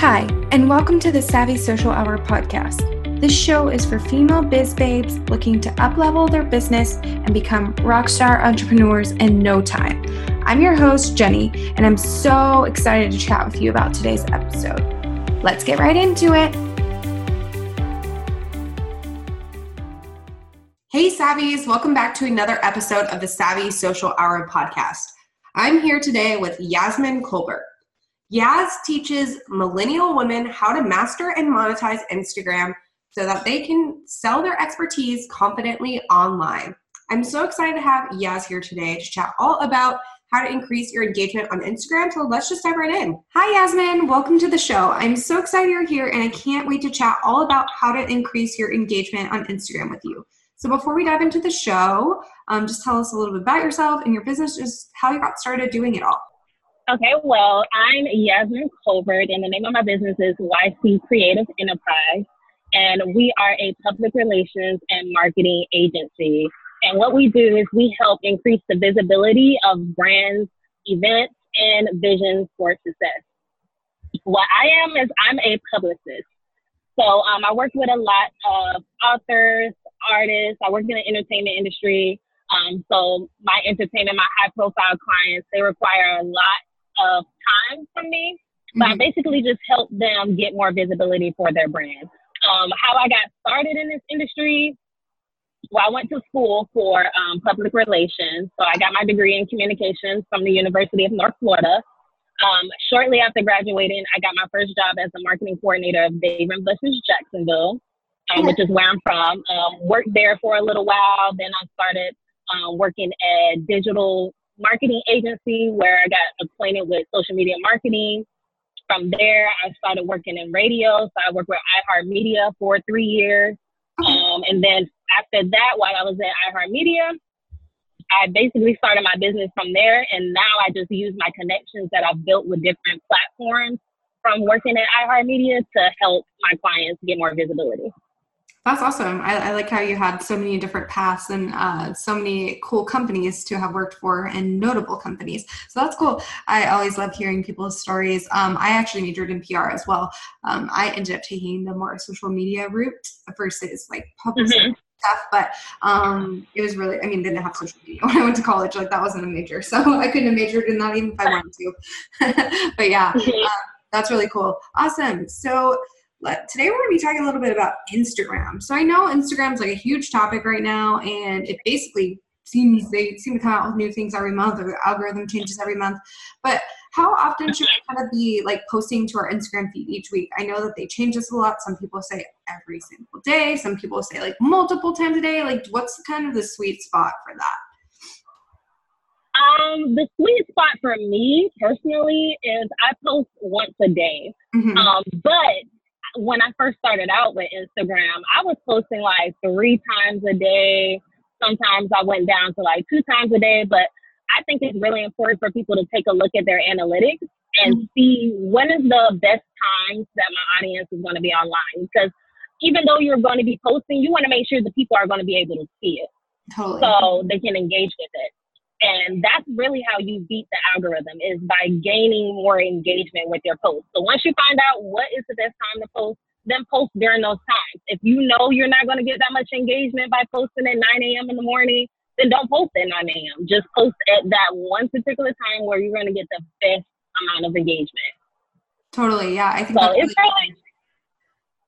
Hi, and welcome to the Savvy Social Hour podcast. This show is for female biz babes looking to uplevel their business and become rockstar entrepreneurs in no time. I'm your host, Jenny, and I'm so excited to chat with you about today's episode. Let's get right into it. Hey, Savvies, welcome back to another episode of the Savvy Social Hour podcast. I'm here today with Yasmin Colbert. Yaz teaches millennial women how to master and monetize Instagram so that they can sell their expertise confidently online. I'm so excited to have Yaz here today to chat all about how to increase your engagement on Instagram. So let's just dive right in. Hi, Yasmin. Welcome to the show. I'm so excited you're here and I can't wait to chat all about how to increase your engagement on Instagram with you. So before we dive into the show, um, just tell us a little bit about yourself and your business, just how you got started doing it all. Okay, well, I'm Yasmin Colbert, and the name of my business is YC Creative Enterprise. And we are a public relations and marketing agency. And what we do is we help increase the visibility of brands, events, and visions for success. What I am is I'm a publicist. So um, I work with a lot of authors, artists. I work in the entertainment industry. Um, so my entertainment, my high profile clients, they require a lot of time from me, but mm-hmm. I basically just help them get more visibility for their brand. Um, how I got started in this industry, well, I went to school for um, public relations. So I got my degree in communications from the University of North Florida. Um, shortly after graduating, I got my first job as a marketing coordinator of Dave and Buster's Jacksonville, um, which is where I'm from. Um, worked there for a little while. Then I started um, working at digital marketing agency where I got acquainted with social media marketing. From there, I started working in radio. So I worked with iHeartMedia for three years. Um, and then after that, while I was at iHeartMedia, I basically started my business from there. And now I just use my connections that I've built with different platforms from working at iHeartMedia to help my clients get more visibility. That's awesome. I, I, like how you had so many different paths and uh, so many cool companies to have worked for and notable companies. So that's cool. I always love hearing people's stories. Um, I actually majored in PR as well. Um, I ended up taking the more social media route versus like public mm-hmm. stuff, but um, it was really, I mean, didn't have social media when I went to college. Like that wasn't a major. So I couldn't have majored in that even if I wanted to. but yeah, mm-hmm. uh, that's really cool. Awesome. So, let, today we're going to be talking a little bit about Instagram. So I know Instagram's like a huge topic right now, and it basically seems they seem to come out with new things every month, or the algorithm changes every month. But how often should we kind of be like posting to our Instagram feed each week? I know that they change this a lot. Some people say every single day. Some people say like multiple times a day. Like, what's kind of the sweet spot for that? Um, the sweet spot for me personally is I post once a day. Mm-hmm. Um, but when I first started out with Instagram, I was posting like three times a day. Sometimes I went down to like two times a day, but I think it's really important for people to take a look at their analytics and mm-hmm. see when is the best times that my audience is going to be online. Because even though you're going to be posting, you want to make sure the people are going to be able to see it. Totally. So they can engage with it. And that's really how you beat the algorithm is by gaining more engagement with your posts. So once you find out what is the best time to post, then post during those times. If you know you're not going to get that much engagement by posting at 9 a.m. in the morning, then don't post at 9 a.m. Just post at that one particular time where you're going to get the best amount of engagement. Totally. Yeah. I think so. It's really,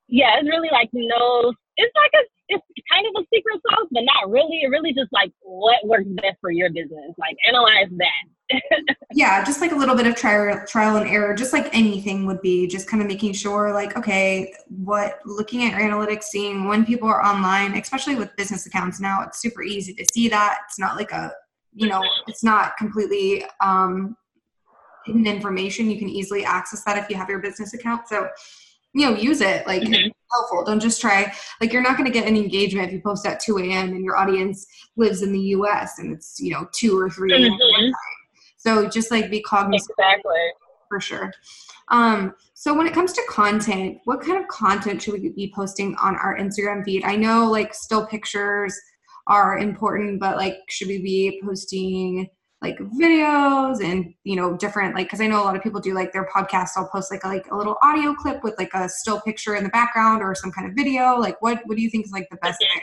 yeah, it's really like no, it's like a it's kind of a secret sauce, but not really. It really just like what works best for your business. Like analyze that. yeah, just like a little bit of trial trial and error, just like anything would be. Just kind of making sure, like, okay, what looking at your analytics, seeing when people are online, especially with business accounts now, it's super easy to see that. It's not like a, you know, it's not completely um, hidden information. You can easily access that if you have your business account. So you know use it like mm-hmm. helpful. Don't just try like you're not going to get any engagement if you post at 2 a.m and your audience lives in the us and it's you know 2 or 3 mm-hmm. so just like be cognizant exactly. for sure. Um so when it comes to content what kind of content should we be posting on our instagram feed? I know like still pictures are important but like should we be posting like videos and you know different like because I know a lot of people do like their podcast I'll post like a, like a little audio clip with like a still picture in the background or some kind of video. Like what what do you think is like the best thing?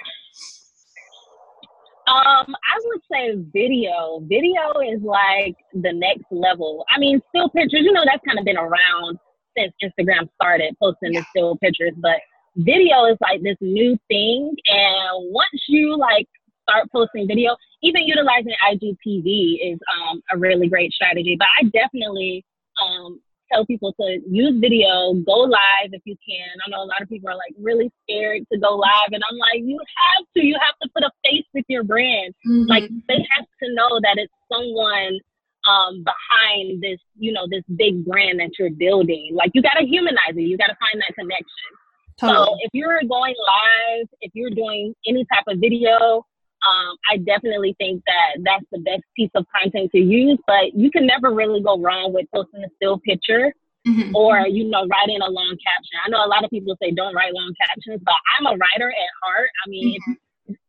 Um, I would say video. Video is like the next level. I mean, still pictures, you know, that's kind of been around since Instagram started posting yeah. the still pictures, but video is like this new thing. And once you like start posting video, even utilizing IGTV is um, a really great strategy. But I definitely um, tell people to use video, go live if you can. I know a lot of people are like really scared to go live, and I'm like, you have to. You have to put a face with your brand. Mm-hmm. Like they have to know that it's someone um, behind this, you know, this big brand that you're building. Like you got to humanize it. You got to find that connection. Totally. So if you're going live, if you're doing any type of video, um, I definitely think that that's the best piece of content to use. But you can never really go wrong with posting a still picture mm-hmm. or you know writing a long caption. I know a lot of people say don't write long captions, but I'm a writer at heart. I mean. Mm-hmm.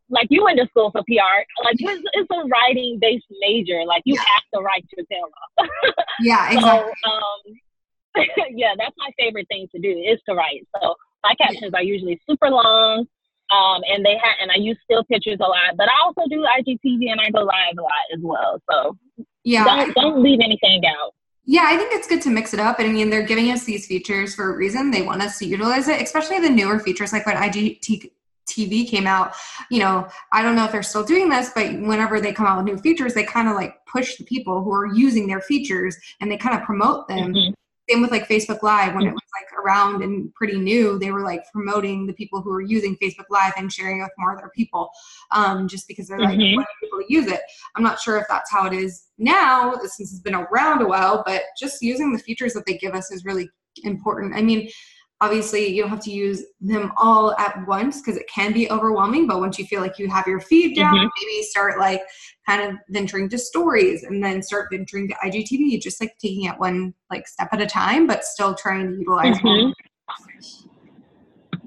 Like you went to school for PR, like it's, it's a writing based major. Like you yeah. have to write your tail off. yeah, exactly. So, um, yeah, that's my favorite thing to do is to write. So my captions yeah. are usually super long um, and they had, and I use still pictures a lot, but I also do IGTV and I go live a lot as well. So yeah, don't, don't leave anything out. Yeah, I think it's good to mix it up. And I mean, they're giving us these features for a reason. They want us to utilize it, especially the newer features like when IGTV came out. You know, I don't know if they're still doing this, but whenever they come out with new features, they kind of like push the people who are using their features and they kind of promote them. Mm-hmm same with like Facebook Live when it was like around and pretty new. They were like promoting the people who were using Facebook Live and sharing it with more other people, um, just because they're like mm-hmm. people to use it. I'm not sure if that's how it is now since it's been around a while, but just using the features that they give us is really important. I mean, obviously you don't have to use them all at once because it can be overwhelming but once you feel like you have your feed down mm-hmm. maybe start like kind of venturing to stories and then start venturing to igtv just like taking it one like step at a time but still trying to utilize mm-hmm.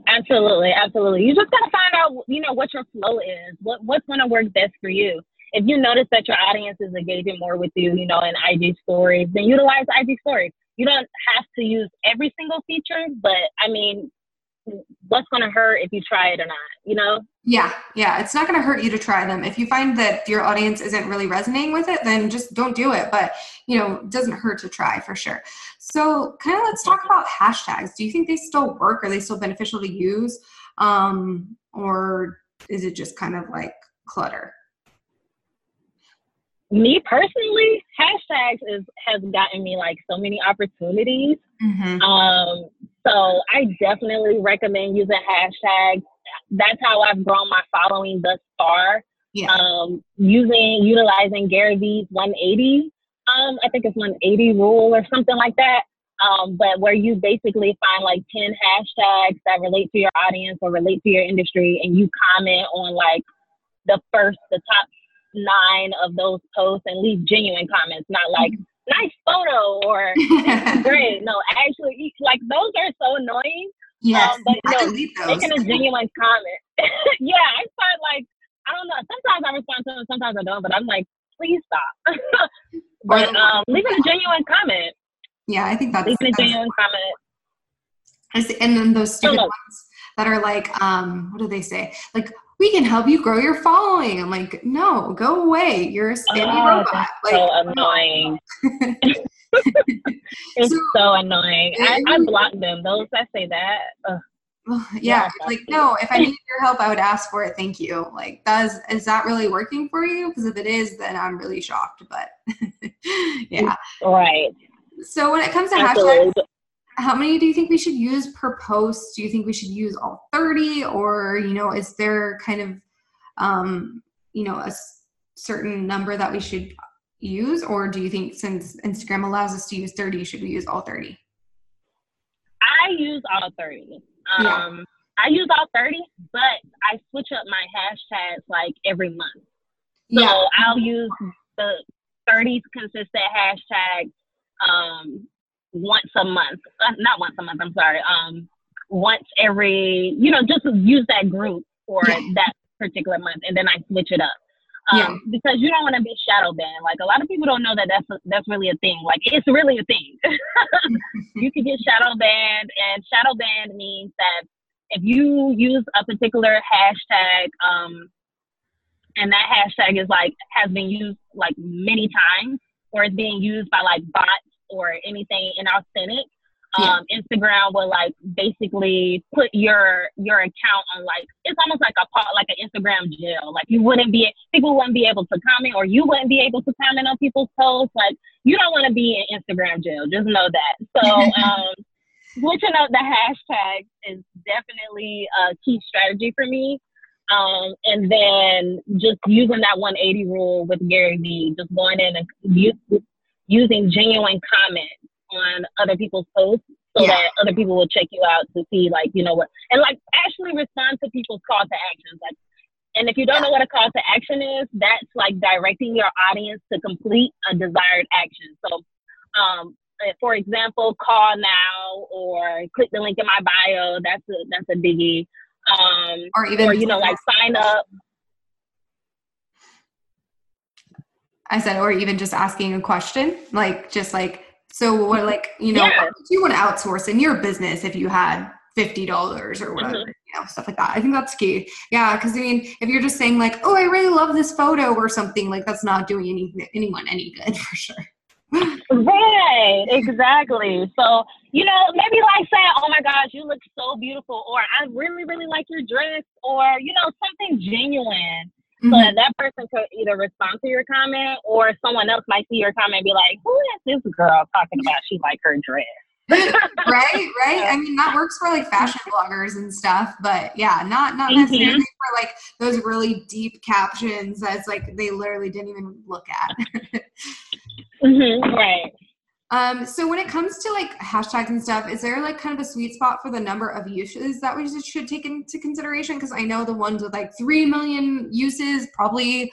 absolutely absolutely you just got to find out you know what your flow is what what's going to work best for you if you notice that your audience is engaging more with you you know in ig stories then utilize ig stories you don't have to use every single feature, but I mean, what's going to hurt if you try it or not, you know? Yeah, yeah. It's not going to hurt you to try them. If you find that your audience isn't really resonating with it, then just don't do it. But, you know, it doesn't hurt to try for sure. So, kind of let's talk about hashtags. Do you think they still work? Are they still beneficial to use? Um, or is it just kind of like clutter? Me personally, hashtags is has gotten me like so many opportunities. Mm-hmm. Um, so I definitely recommend using hashtags. That's how I've grown my following thus far. Yeah. Um, using utilizing Gary Vee's 180. Um, I think it's 180 rule or something like that. Um, but where you basically find like 10 hashtags that relate to your audience or relate to your industry, and you comment on like the first, the top nine of those posts and leave genuine comments, not like nice photo or great. No, actually, like those are so annoying. Yes, um, but no, making a genuine comment. yeah, I find like I don't know. Sometimes I respond to them, sometimes I don't. But I'm like, please stop. but um, leaving a genuine comment. Yeah, I think that's leaving a genuine comment. And then those stupid ones that are like, um, what do they say? Like, we can help you grow your following. I'm like, no, go away. You're a spammy oh, robot. Like, so annoying. it's so, so annoying. I, I block them. Those that say that. Ugh. Yeah, yeah like no. If I needed your help, I would ask for it. Thank you. Like, does is that really working for you? Because if it is, then I'm really shocked. But yeah, right. So when it comes to Absolutely. hashtags, how many do you think we should use per post? Do you think we should use all 30 or, you know, is there kind of, um, you know, a certain number that we should use? Or do you think since Instagram allows us to use 30, should we use all 30? I use all 30. Um, yeah. I use all 30, but I switch up my hashtags like every month. So yeah. I'll use the 30 consistent hashtags um, once a month, uh, not once a month, I'm sorry, um, once every, you know, just use that group for that particular month and then I switch it up. Um, yeah. because you don't want to be shadow banned. Like a lot of people don't know that that's a, that's really a thing. Like it's really a thing. you can get shadow banned, and shadow banned means that if you use a particular hashtag, um, and that hashtag is like has been used like many times, or it's being used by like bots or anything inauthentic, um, yeah. Instagram will like basically put your your account on like it's almost like a like an Instagram jail. Like you wouldn't be people wouldn't be able to comment or you wouldn't be able to comment on people's posts. Like you don't want to be in Instagram jail. Just know that. So um, switching up the hashtag is definitely a key strategy for me. Um, and then just using that 180 rule with Gary Vee, just going in and using genuine comments on other people's posts so yeah. that other people will check you out to see like you know what and like actually respond to people's call to actions like and if you don't know what a call to action is that's like directing your audience to complete a desired action. So um for example call now or click the link in my bio. That's a that's a biggie. Um or even or you know like sign up I said, or even just asking a question, like just like so what like, you know, yeah. do you want to outsource in your business if you had fifty dollars or whatever, mm-hmm. you know, stuff like that. I think that's key. Yeah, because I mean, if you're just saying like, "Oh, I really love this photo" or something, like that's not doing any anyone any good for sure. right, exactly. So you know, maybe like saying, "Oh my gosh, you look so beautiful," or "I really, really like your dress," or you know, something genuine Mm-hmm. So that person could either respond to your comment or someone else might see your comment and be like, who is this girl talking about she like her dress? right, right. I mean, that works for like fashion bloggers and stuff, but yeah, not not mm-hmm. necessarily mm-hmm. for like those really deep captions that's like they literally didn't even look at. mm-hmm, right. Um, so when it comes to like hashtags and stuff, is there like kind of a sweet spot for the number of uses that we should take into consideration? Because I know the ones with like three million uses probably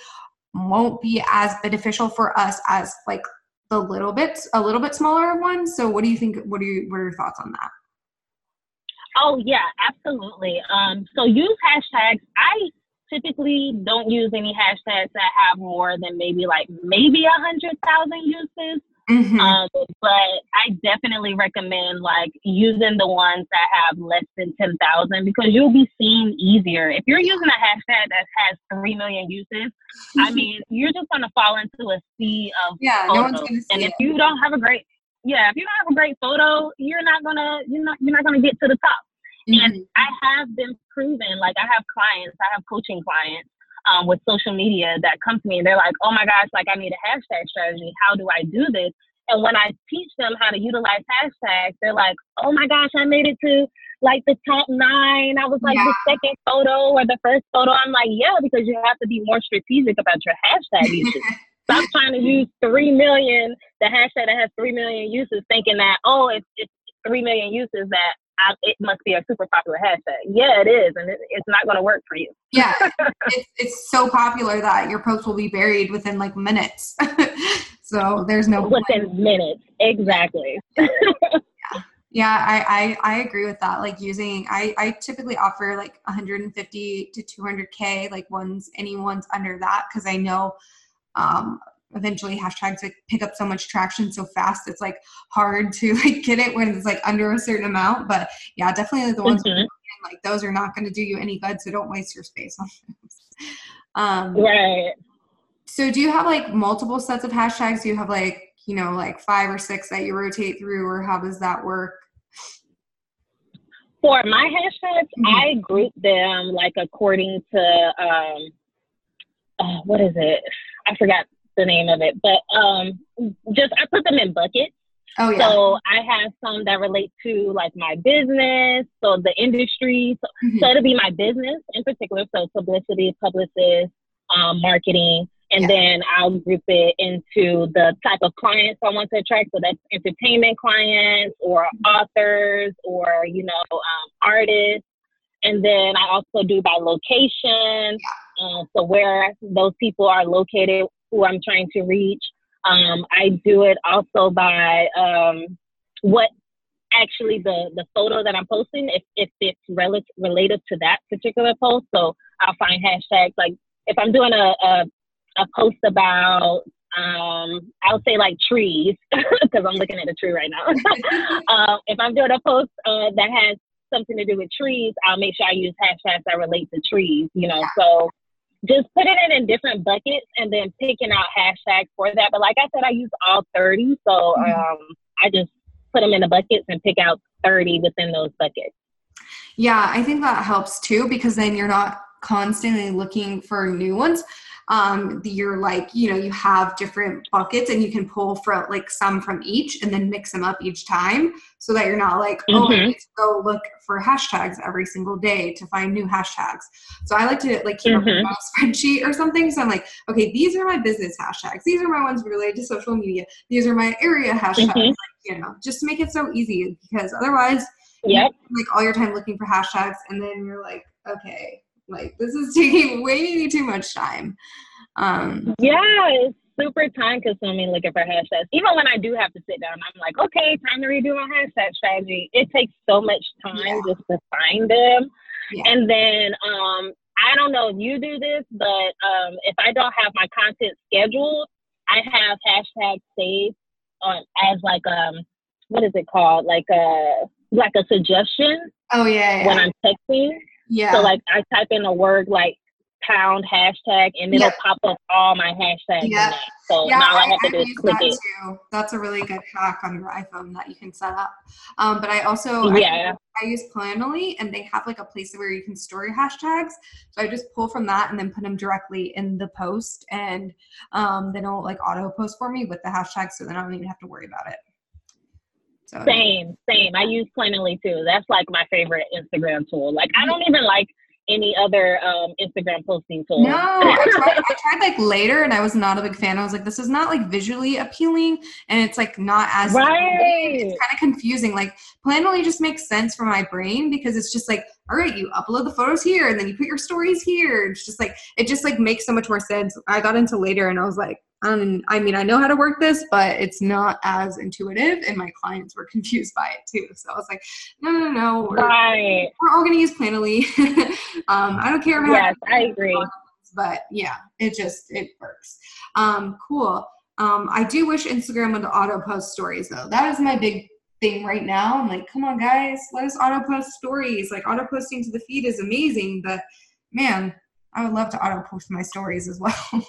won't be as beneficial for us as like the little bit a little bit smaller ones. So what do you think? What are you what are your thoughts on that? Oh yeah, absolutely. Um, so use hashtags. I typically don't use any hashtags that have more than maybe like maybe a hundred thousand uses. Mm-hmm. Um, but I definitely recommend like using the ones that have less than 10,000 because you'll be seen easier. If you're using a hashtag that has 3 million uses, mm-hmm. I mean, you're just going to fall into a sea of yeah, photos. No one's gonna see and if it. you don't have a great, yeah, if you don't have a great photo, you're not going to, you're not, you're not going to get to the top. Mm-hmm. And I have been proven, like I have clients, I have coaching clients um, with social media that come to me and they're like, oh my gosh, like I need a hashtag strategy. How do I do this? And when I teach them how to utilize hashtags, they're like, oh my gosh, I made it to like the top nine. I was like yeah. the second photo or the first photo. I'm like, yeah, because you have to be more strategic about your hashtag usage. Stop trying to use 3 million, the hashtag that has 3 million uses, thinking that, oh, it's, it's 3 million uses that I, it must be a super popular hashtag. Yeah, it is, and it, it's not going to work for you. yeah, it's, it's so popular that your post will be buried within like minutes. so there's no within point. minutes, exactly. yeah, yeah I, I I agree with that. Like using, I I typically offer like 150 to 200k, like ones anyone's under that because I know um, eventually hashtags like pick up so much traction so fast it's like hard to like get it when it's like under a certain amount but yeah definitely the ones mm-hmm. like those are not going to do you any good so don't waste your space on those. Um right. so do you have like multiple sets of hashtags? Do you have like you know like five or six that you rotate through or how does that work? For my hashtags mm-hmm. i group them like according to um uh, what is it? I forgot the name of it, but um, just I put them in buckets. Oh yeah. So I have some that relate to like my business, so the industry. So, mm-hmm. so it'll be my business in particular. So publicity, publicist, um, marketing, and yeah. then I'll group it into the type of clients I want to attract. So that's entertainment clients, or mm-hmm. authors, or you know, um, artists. And then I also do by location. Yeah. Uh, so where those people are located who I'm trying to reach. Um, I do it also by um, what actually the the photo that I'm posting, if if it's rel- related to that particular post. So I'll find hashtags like if I'm doing a, a a post about um, I'll say like trees because I'm looking at a tree right now. uh, if I'm doing a post uh, that has something to do with trees, I'll make sure I use hashtags that relate to trees. You know, so just putting it in different buckets and then picking out hashtags for that. But like I said, I use all 30, so mm-hmm. um, I just put them in the buckets and pick out 30 within those buckets. Yeah, I think that helps too because then you're not constantly looking for new ones um, you're like, you know, you have different buckets and you can pull from like some from each and then mix them up each time so that you're not like, oh, mm-hmm. I need to go look for hashtags every single day to find new hashtags. So I like to like keep mm-hmm. a spreadsheet or something. So I'm like, okay, these are my business hashtags. These are my ones related to social media. These are my area hashtags. Mm-hmm. Like, you know, just to make it so easy because otherwise, yeah, like all your time looking for hashtags and then you're like, okay, like this is taking way too much time. Um, yeah, it's super time consuming looking for hashtags. Even when I do have to sit down, I'm like, okay, time to redo my hashtag strategy. It takes so much time yeah. just to find them. Yeah. And then um, I don't know if you do this, but um, if I don't have my content scheduled, I have hashtags saved on as like um what is it called? Like a like a suggestion. Oh yeah, yeah. When I'm texting. Yeah. So like I type in a word like pound hashtag and it'll pop up all my hashtags. Yeah. So yeah, all I, have to do is click it. Too. That's a really good hack on your iPhone that you can set up. Um, but I also yeah. I, I, use Planoly and they have like a place where you can store your hashtags. So I just pull from that and then put them directly in the post and um, they don't like auto post for me with the hashtags so then I don't even have to worry about it. So, same, same. I use Planoly too. That's like my favorite Instagram tool. Like I don't even like any other um, Instagram posting tool. No, I tried, I tried, like later, and I was not a big fan. I was like, this is not like visually appealing, and it's like not as right. It's kind of confusing. Like Planoly just makes sense for my brain because it's just like, all right, you upload the photos here, and then you put your stories here. It's just like it just like makes so much more sense. I got into later, and I was like, um, I mean, I know how to work this, but it's not as intuitive, and my clients were confused by it too. So I was like, no, no, no, we're, right. we're all going to use Planoly. um, I don't care about. Yes, I agree. But yeah, it just it works. Um, cool. Um, I do wish Instagram would auto post stories though. That is my big thing right now. I'm like, come on, guys, let us auto post stories. Like auto posting to the feed is amazing, but man, I would love to auto post my stories as well.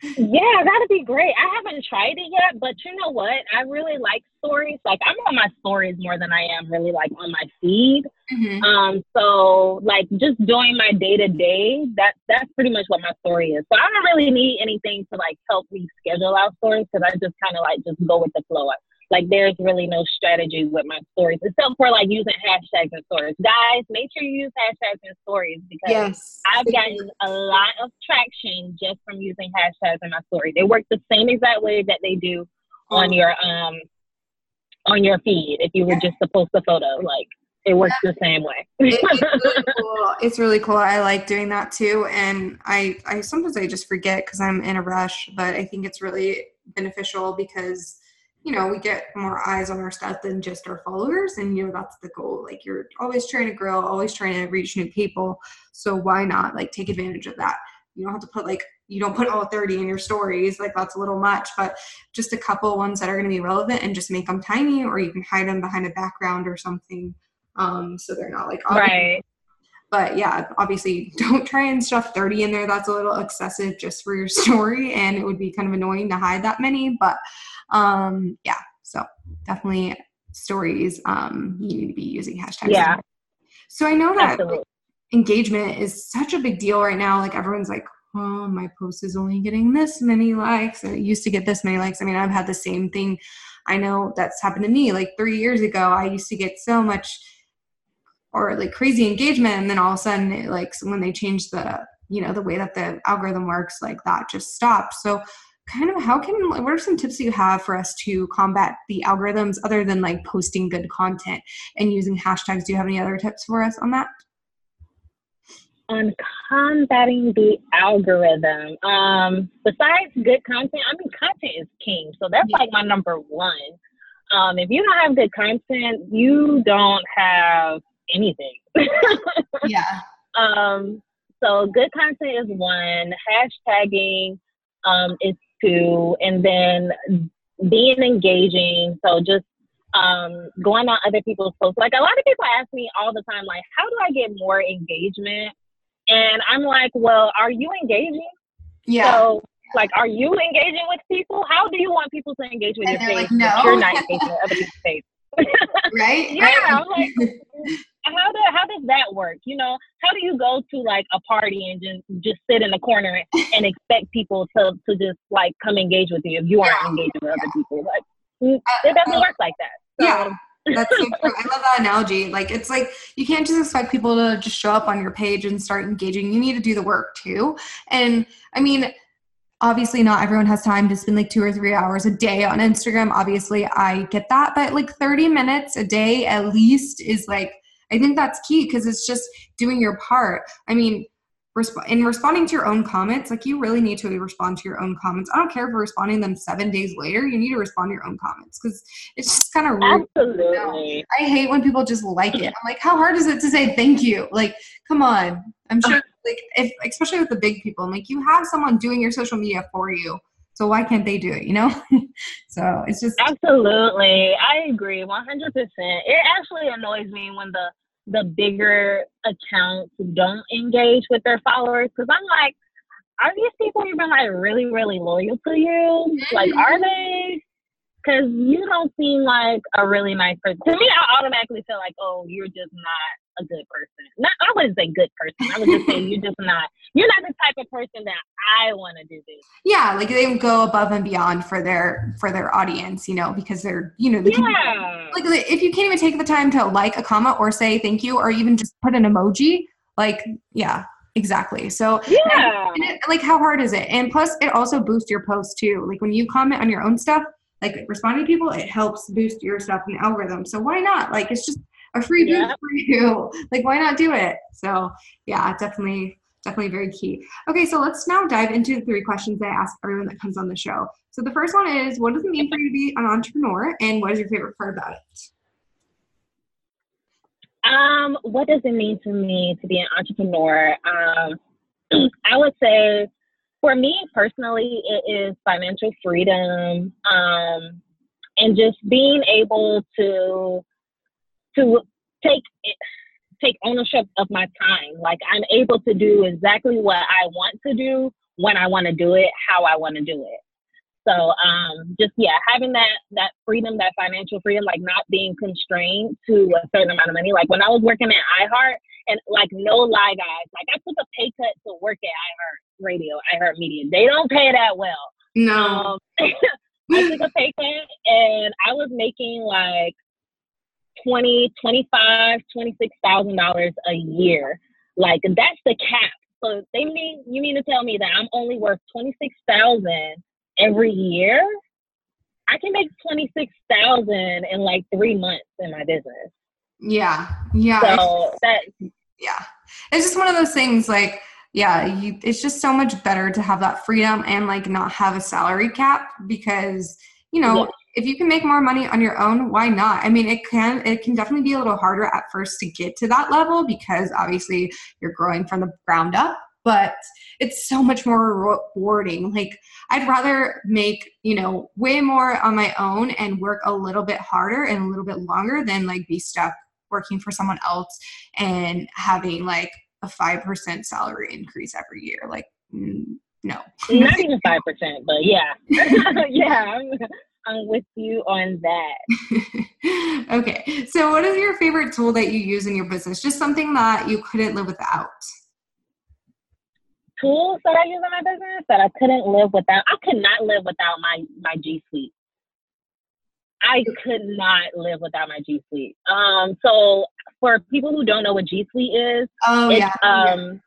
Yeah, that'd be great. I haven't tried it yet, but you know what? I really like stories. Like I'm on my stories more than I am really like on my feed. Mm-hmm. Um, so like just doing my day to day, that that's pretty much what my story is. So I don't really need anything to like help me schedule out stories because I just kind of like just go with the flow. Like there's really no strategy with my stories except for like using hashtags and stories. Guys, make sure you use hashtags and stories because yes. I've gotten a lot of traction just from using hashtags in my story. They work the same exact way that they do on oh. your um on your feed if you were just to post a photo. Like it works the same way. it, it's, really cool. it's really cool. I like doing that too. And I, I sometimes I just forget because I'm in a rush, but I think it's really beneficial because you know, we get more eyes on our stuff than just our followers. And, you know, that's the goal. Like, you're always trying to grow, always trying to reach new people. So, why not like take advantage of that? You don't have to put like, you don't put all 30 in your stories. Like, that's a little much, but just a couple ones that are going to be relevant and just make them tiny, or you can hide them behind a background or something. Um, so they're not like, obvious. right. But yeah, obviously, don't try and stuff 30 in there. That's a little excessive just for your story, and it would be kind of annoying to hide that many. But um, yeah, so definitely stories. Um, you need to be using hashtags. Yeah. So I know that like, engagement is such a big deal right now. Like everyone's like, oh, my post is only getting this many likes. And it used to get this many likes. I mean, I've had the same thing. I know that's happened to me. Like three years ago, I used to get so much or like crazy engagement. And then all of a sudden, it, like when they changed the, you know, the way that the algorithm works, like that just stopped. So kind of how can what are some tips you have for us to combat the algorithms other than like posting good content and using hashtags? Do you have any other tips for us on that? On combating the algorithm um besides good content i mean content is king so that's yeah. like my number one. Um if you don't have good content you don't have anything. Yeah. Um so good content is one. Hashtagging um, is two, and then being engaging. So just um, going on other people's posts. Like a lot of people ask me all the time, like, how do I get more engagement? And I'm like, well, are you engaging? Yeah. So, like, are you engaging with people? How do you want people to engage with And your page? like, "No." You're not engaging with other people's page. Right? Yeah, Right? Like, how do how does that work? You know, how do you go to like a party and just just sit in the corner and expect people to to just like come engage with you if you aren't Yeah. engaging with other people? Like, mm, Uh, it doesn't uh, work like that. So, yeah. That's so true. I love that analogy. Like it's like you can't just expect people to just show up on your page and start engaging. You need to do the work too. And I mean, obviously not everyone has time to spend like two or three hours a day on Instagram. Obviously, I get that, but like 30 minutes a day at least is like I think that's key because it's just doing your part. I mean, resp- in responding to your own comments, like you really need to respond to your own comments. I don't care if you're responding them seven days later. You need to respond to your own comments because it's just kind of rude. absolutely. I hate when people just like it. I'm like, how hard is it to say thank you? Like, come on. I'm sure, like, if especially with the big people, I'm like, you have someone doing your social media for you, so why can't they do it? You know? so it's just Absolutely. I agree 100%. It actually annoys me when the the bigger accounts don't engage with their followers cuz I'm like are these people even like really really loyal to you? Mm-hmm. Like are they? Cuz you don't seem like a really nice person. To me I automatically feel like oh you're just not a good person. Not I wouldn't say good person. I would just say you're just not you're not the type of person that I want to do this. yeah, like they go above and beyond for their for their audience, you know, because they're you know the Yeah. like like, if you can't even take the time to like a comment or say thank you or even just put an emoji like yeah exactly so Yeah. and it, like how hard is it and plus it also boosts your post too like when you comment on your own stuff like responding to people it helps boost your stuff in the algorithm so why not like it's just a free Yeah. for you. Like why not do it? So yeah definitely definitely very key. Okay so let's now dive into the three questions i ask everyone that comes on the show. So the first one is what does it mean for you to be an entrepreneur and what is your favorite part about it? Um, what does it mean to me to be an entrepreneur? Um, I would say for me personally, it is financial freedom um, and just being able to to take take ownership of my time. Like I'm able to do exactly what I want to do when I want to do it, how I want to do it. So um, just yeah, having that that freedom, that financial freedom, like not being constrained to a certain amount of money. Like when I was working at iHeart, and like no lie, guys, like I took a pay cut to work at iHeart Radio, iHeart Media. They don't pay that well. no Um, I took a pay cut, and I was making like twenty, twenty-five, twenty-six thousand dollars a year. Like that's the cap. So they mean you mean to tell me that I'm only worth twenty six thousand every year? I can make twenty six thousand in like three months in my business. yeah yeah So that yeah it's just one of those things like yeah you it's just so much better to have that freedom and like not have a salary cap because you know Yeah. If you can make more money on your own why not? I mean it can it can definitely be a little harder at first to get to that level because obviously you're growing from the ground up but it's so much more rewarding. Like i'd rather make you know way more on my own and work a little bit harder and a little bit longer than like be stuck working for someone else and having like a 5% salary increase every year. Like no. Not even five percent, but yeah. yeah, With you on that. okay so what is your favorite tool that you use in your business just something that you couldn't live without Tools that I use in my business that I couldn't live without. I could not live without my my G Suite. I could not live without my G Suite. Um, so for people who don't know what G Suite is, oh it's yeah um,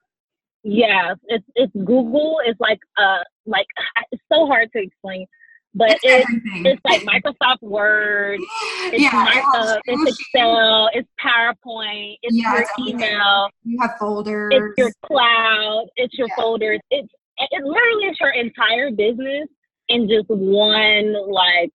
yeah, it's it's Google. It's like uh, like it's so hard to explain, but it's it's it's like Microsoft Word, it's, yeah it it's Excel, it's PowerPoint, it's Yeah, your it's email, you have folders it's your cloud, it's your Yeah. folders, it's it literally is your entire business in just one like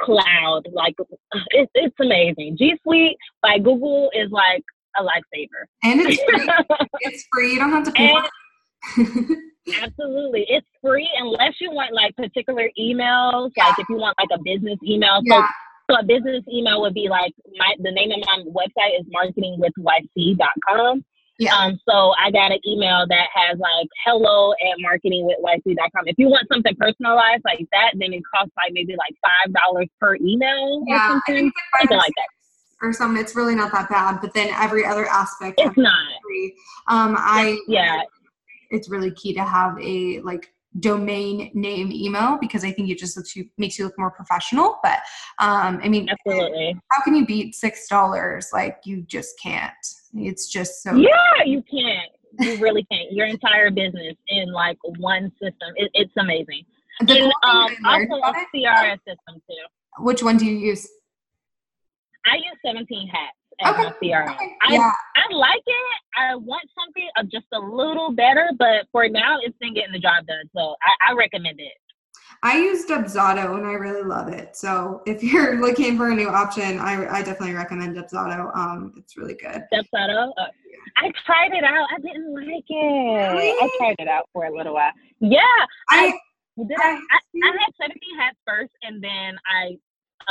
cloud. Like it's it's amazing. G Suite by Google is like a lifesaver. and it's free. it's free you don't have to pay and Absolutely. It's free unless you want like particular emails, yeah. like if you want like a business email. Yeah. So, so a business email would be like my the name of my website is marketingwithyc.com. Yeah. Um, so I got an email that has like hello at marketingwithyc.com. If you want something personalized like that, then it costs like maybe like five dollars per email yeah, or something. Something like that or something. It's really not that bad. But then every other aspect, it's not. Free. Um, I yeah, it's really key to have a like domain name email because I think it just looks you makes you look more professional. But um, I mean, absolutely. How can you beat six dollars? Like you just can't. It's just so. Yeah, you can't. You really can't. Your entire business in like one system. It, it's amazing. The and um, also a CRS system too. Which one do you use? I use 17 hats as okay. my CRM. Okay. I, yeah. I like it. I want something of just a little better, but for now, it's been getting the job done. So I, I recommend it. I use Dubsado and I really love it. So if you're looking for a new option, I, I definitely recommend Dubsado. Um, it's really good. Dubsado. Uh, I tried it out. I didn't like it. Really? I tried it out for a little while. Yeah, I, I did. I, I, I had 17 hats first, and then I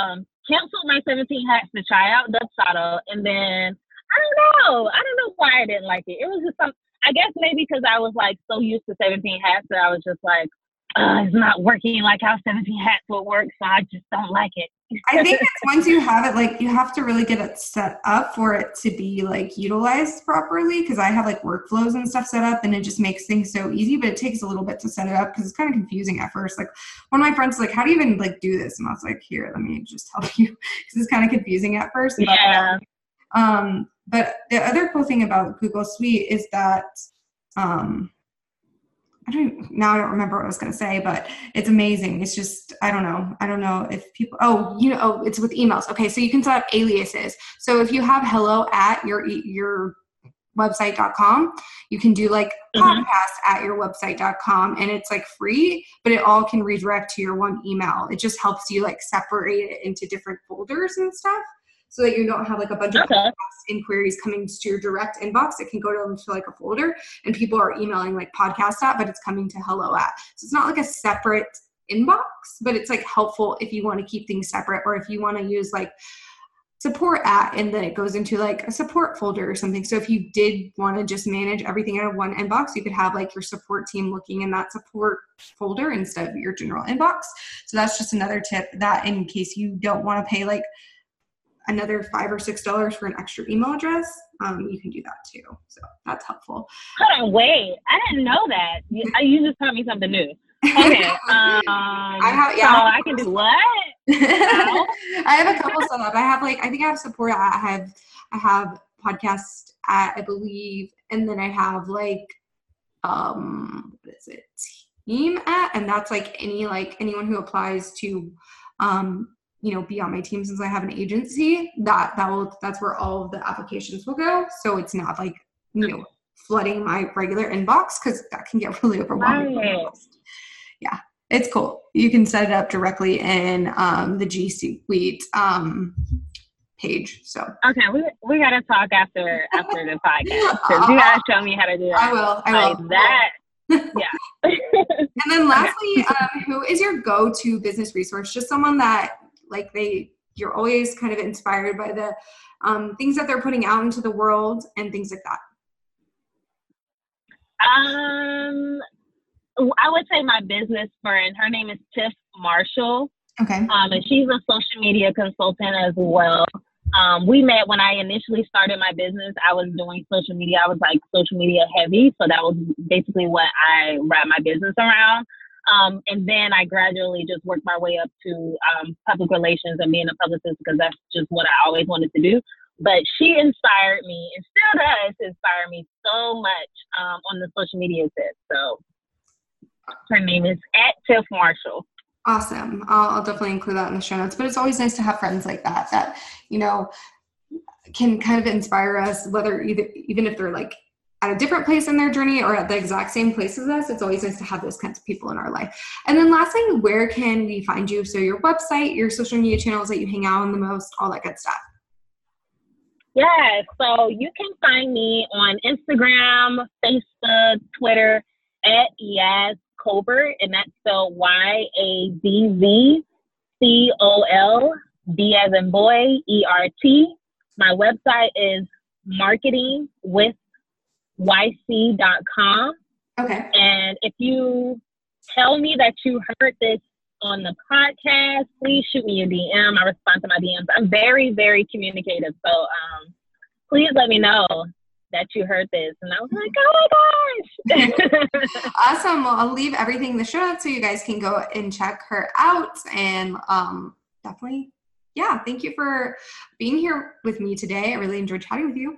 um, canceled my 17 hats to try out Dubsado, and then I don't know. I don't know why I didn't like it. It was just some. I guess maybe because I was like so used to 17 hats that I was just like, it's not working like how 17 hats would work, so I just don't like it. I think it's once you have it, like you have to really get it set up for it to be like utilized properly. Because I have like workflows and stuff set up, and it just makes things so easy. But it takes a little bit to set it up because it's kind of confusing at first. Like one of my friends was like, "How do you even like do this?" And I was like, "Here, let me just help you," because it's kind of confusing at first. Yeah. Um, but the other cool thing about Google Suite is that um, I don't now I don't remember what I was going to say, but it's amazing. It's just I don't know. I don't know if people. Oh, you know, oh, it's with emails. Okay, so you can set up aliases. So if you have hello at your your website.com you can do like mm-hmm. podcast at your website.com and it's like free but it all can redirect to your one email it just helps you like separate it into different folders and stuff so that you don't have like a bunch okay. of inquiries coming to your direct inbox. It can go to, into like a folder and people are emailing like podcast at, but it's coming to hello at. So it's not like a separate inbox, but it's like helpful if you want to keep things separate or if you want to use like support at and then it goes into like a support folder or something. So if you did want to just manage everything out of one inbox, you could have like your support team looking in that support folder instead of your general inbox. So that's just another tip that in case you don't want to pay like another five or six dollars for an extra email address, um, you can do that too. So that's helpful. Hold on, wait. I didn't know that. You, you just taught me something new. Okay. Um, I have, yeah. So I can do what? I have a couple set up. I have like I think I have support. I have I have podcast at I believe, and then I have like um what is it team at, and that's like any like anyone who applies to um you know be on my team since i have an agency that that will that's where all of the applications will go. So it's not like you know flooding my regular inbox because that can get really overwhelming. Right. yeah it's cool. You can set it up directly in um, the g suite um, page so. Okay we, we gotta talk after after the podcast because you gotta show me how to do it. I will i will. Like that. Yeah. and then lastly, um, who is your go-to business resource? Just someone that like they you're always kind of inspired by the um, things that they're putting out into the world and things like that um i would say my business friend her name is tiff marshall okay um and she's a social media consultant as well um, we met when I initially started my business. I was doing social media. I was like social media heavy. So that was basically what I wrap my business around. Um, and then I gradually just worked my way up to um, public relations and being a publicist because that's just what I always wanted to do. But she inspired me and still does inspire me so much um, on the social media tip. So her name is at Tiff Marshall. Awesome. I'll, I'll definitely include that in the show notes. But it's always nice to have friends like that that, you know, can kind of inspire us, whether either even if they're like at a different place in their journey or at the exact same place as us, it's always nice to have those kinds of people in our life. And then lastly, where can we find you? So your website, your social media channels that you hang out on the most, all that good stuff. Yeah, so you can find me on Instagram, Facebook, Twitter at Yaz Colbert, and that's spelled Y A Z Z C O L B as in boy E R T. My website is marketingwithyc.com. Okay. And if you tell me that you heard this on the podcast, please shoot me a DM. I respond to my DMs. I'm very, very communicative. So um, please let me know that you heard this. And I was like, oh my gosh. awesome. Well, I'll leave everything in the show notes so you guys can go and check her out. And um, definitely, yeah, thank you for being here with me today. I really enjoyed chatting with you.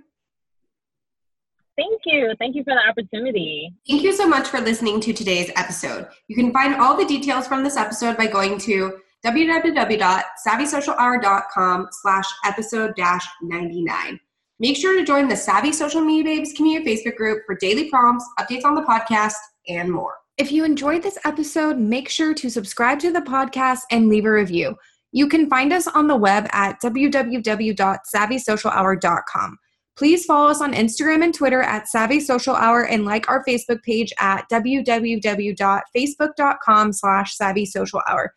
Thank you. Thank you for the opportunity. Thank you so much for listening to today's episode. You can find all the details from this episode by going to www.savvysocialhour.com slash episode dash 99. Make sure to join the Savvy Social Media Babes community Facebook group for daily prompts, updates on the podcast, and more. If you enjoyed this episode, make sure to subscribe to the podcast and leave a review. You can find us on the web at www.savvysocialhour.com. Please follow us on Instagram and Twitter at Savvy Social Hour and like our Facebook page at www.facebook.com slash Savvy Social Hour.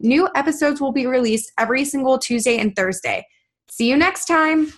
New episodes will be released every single Tuesday and Thursday. See you next time.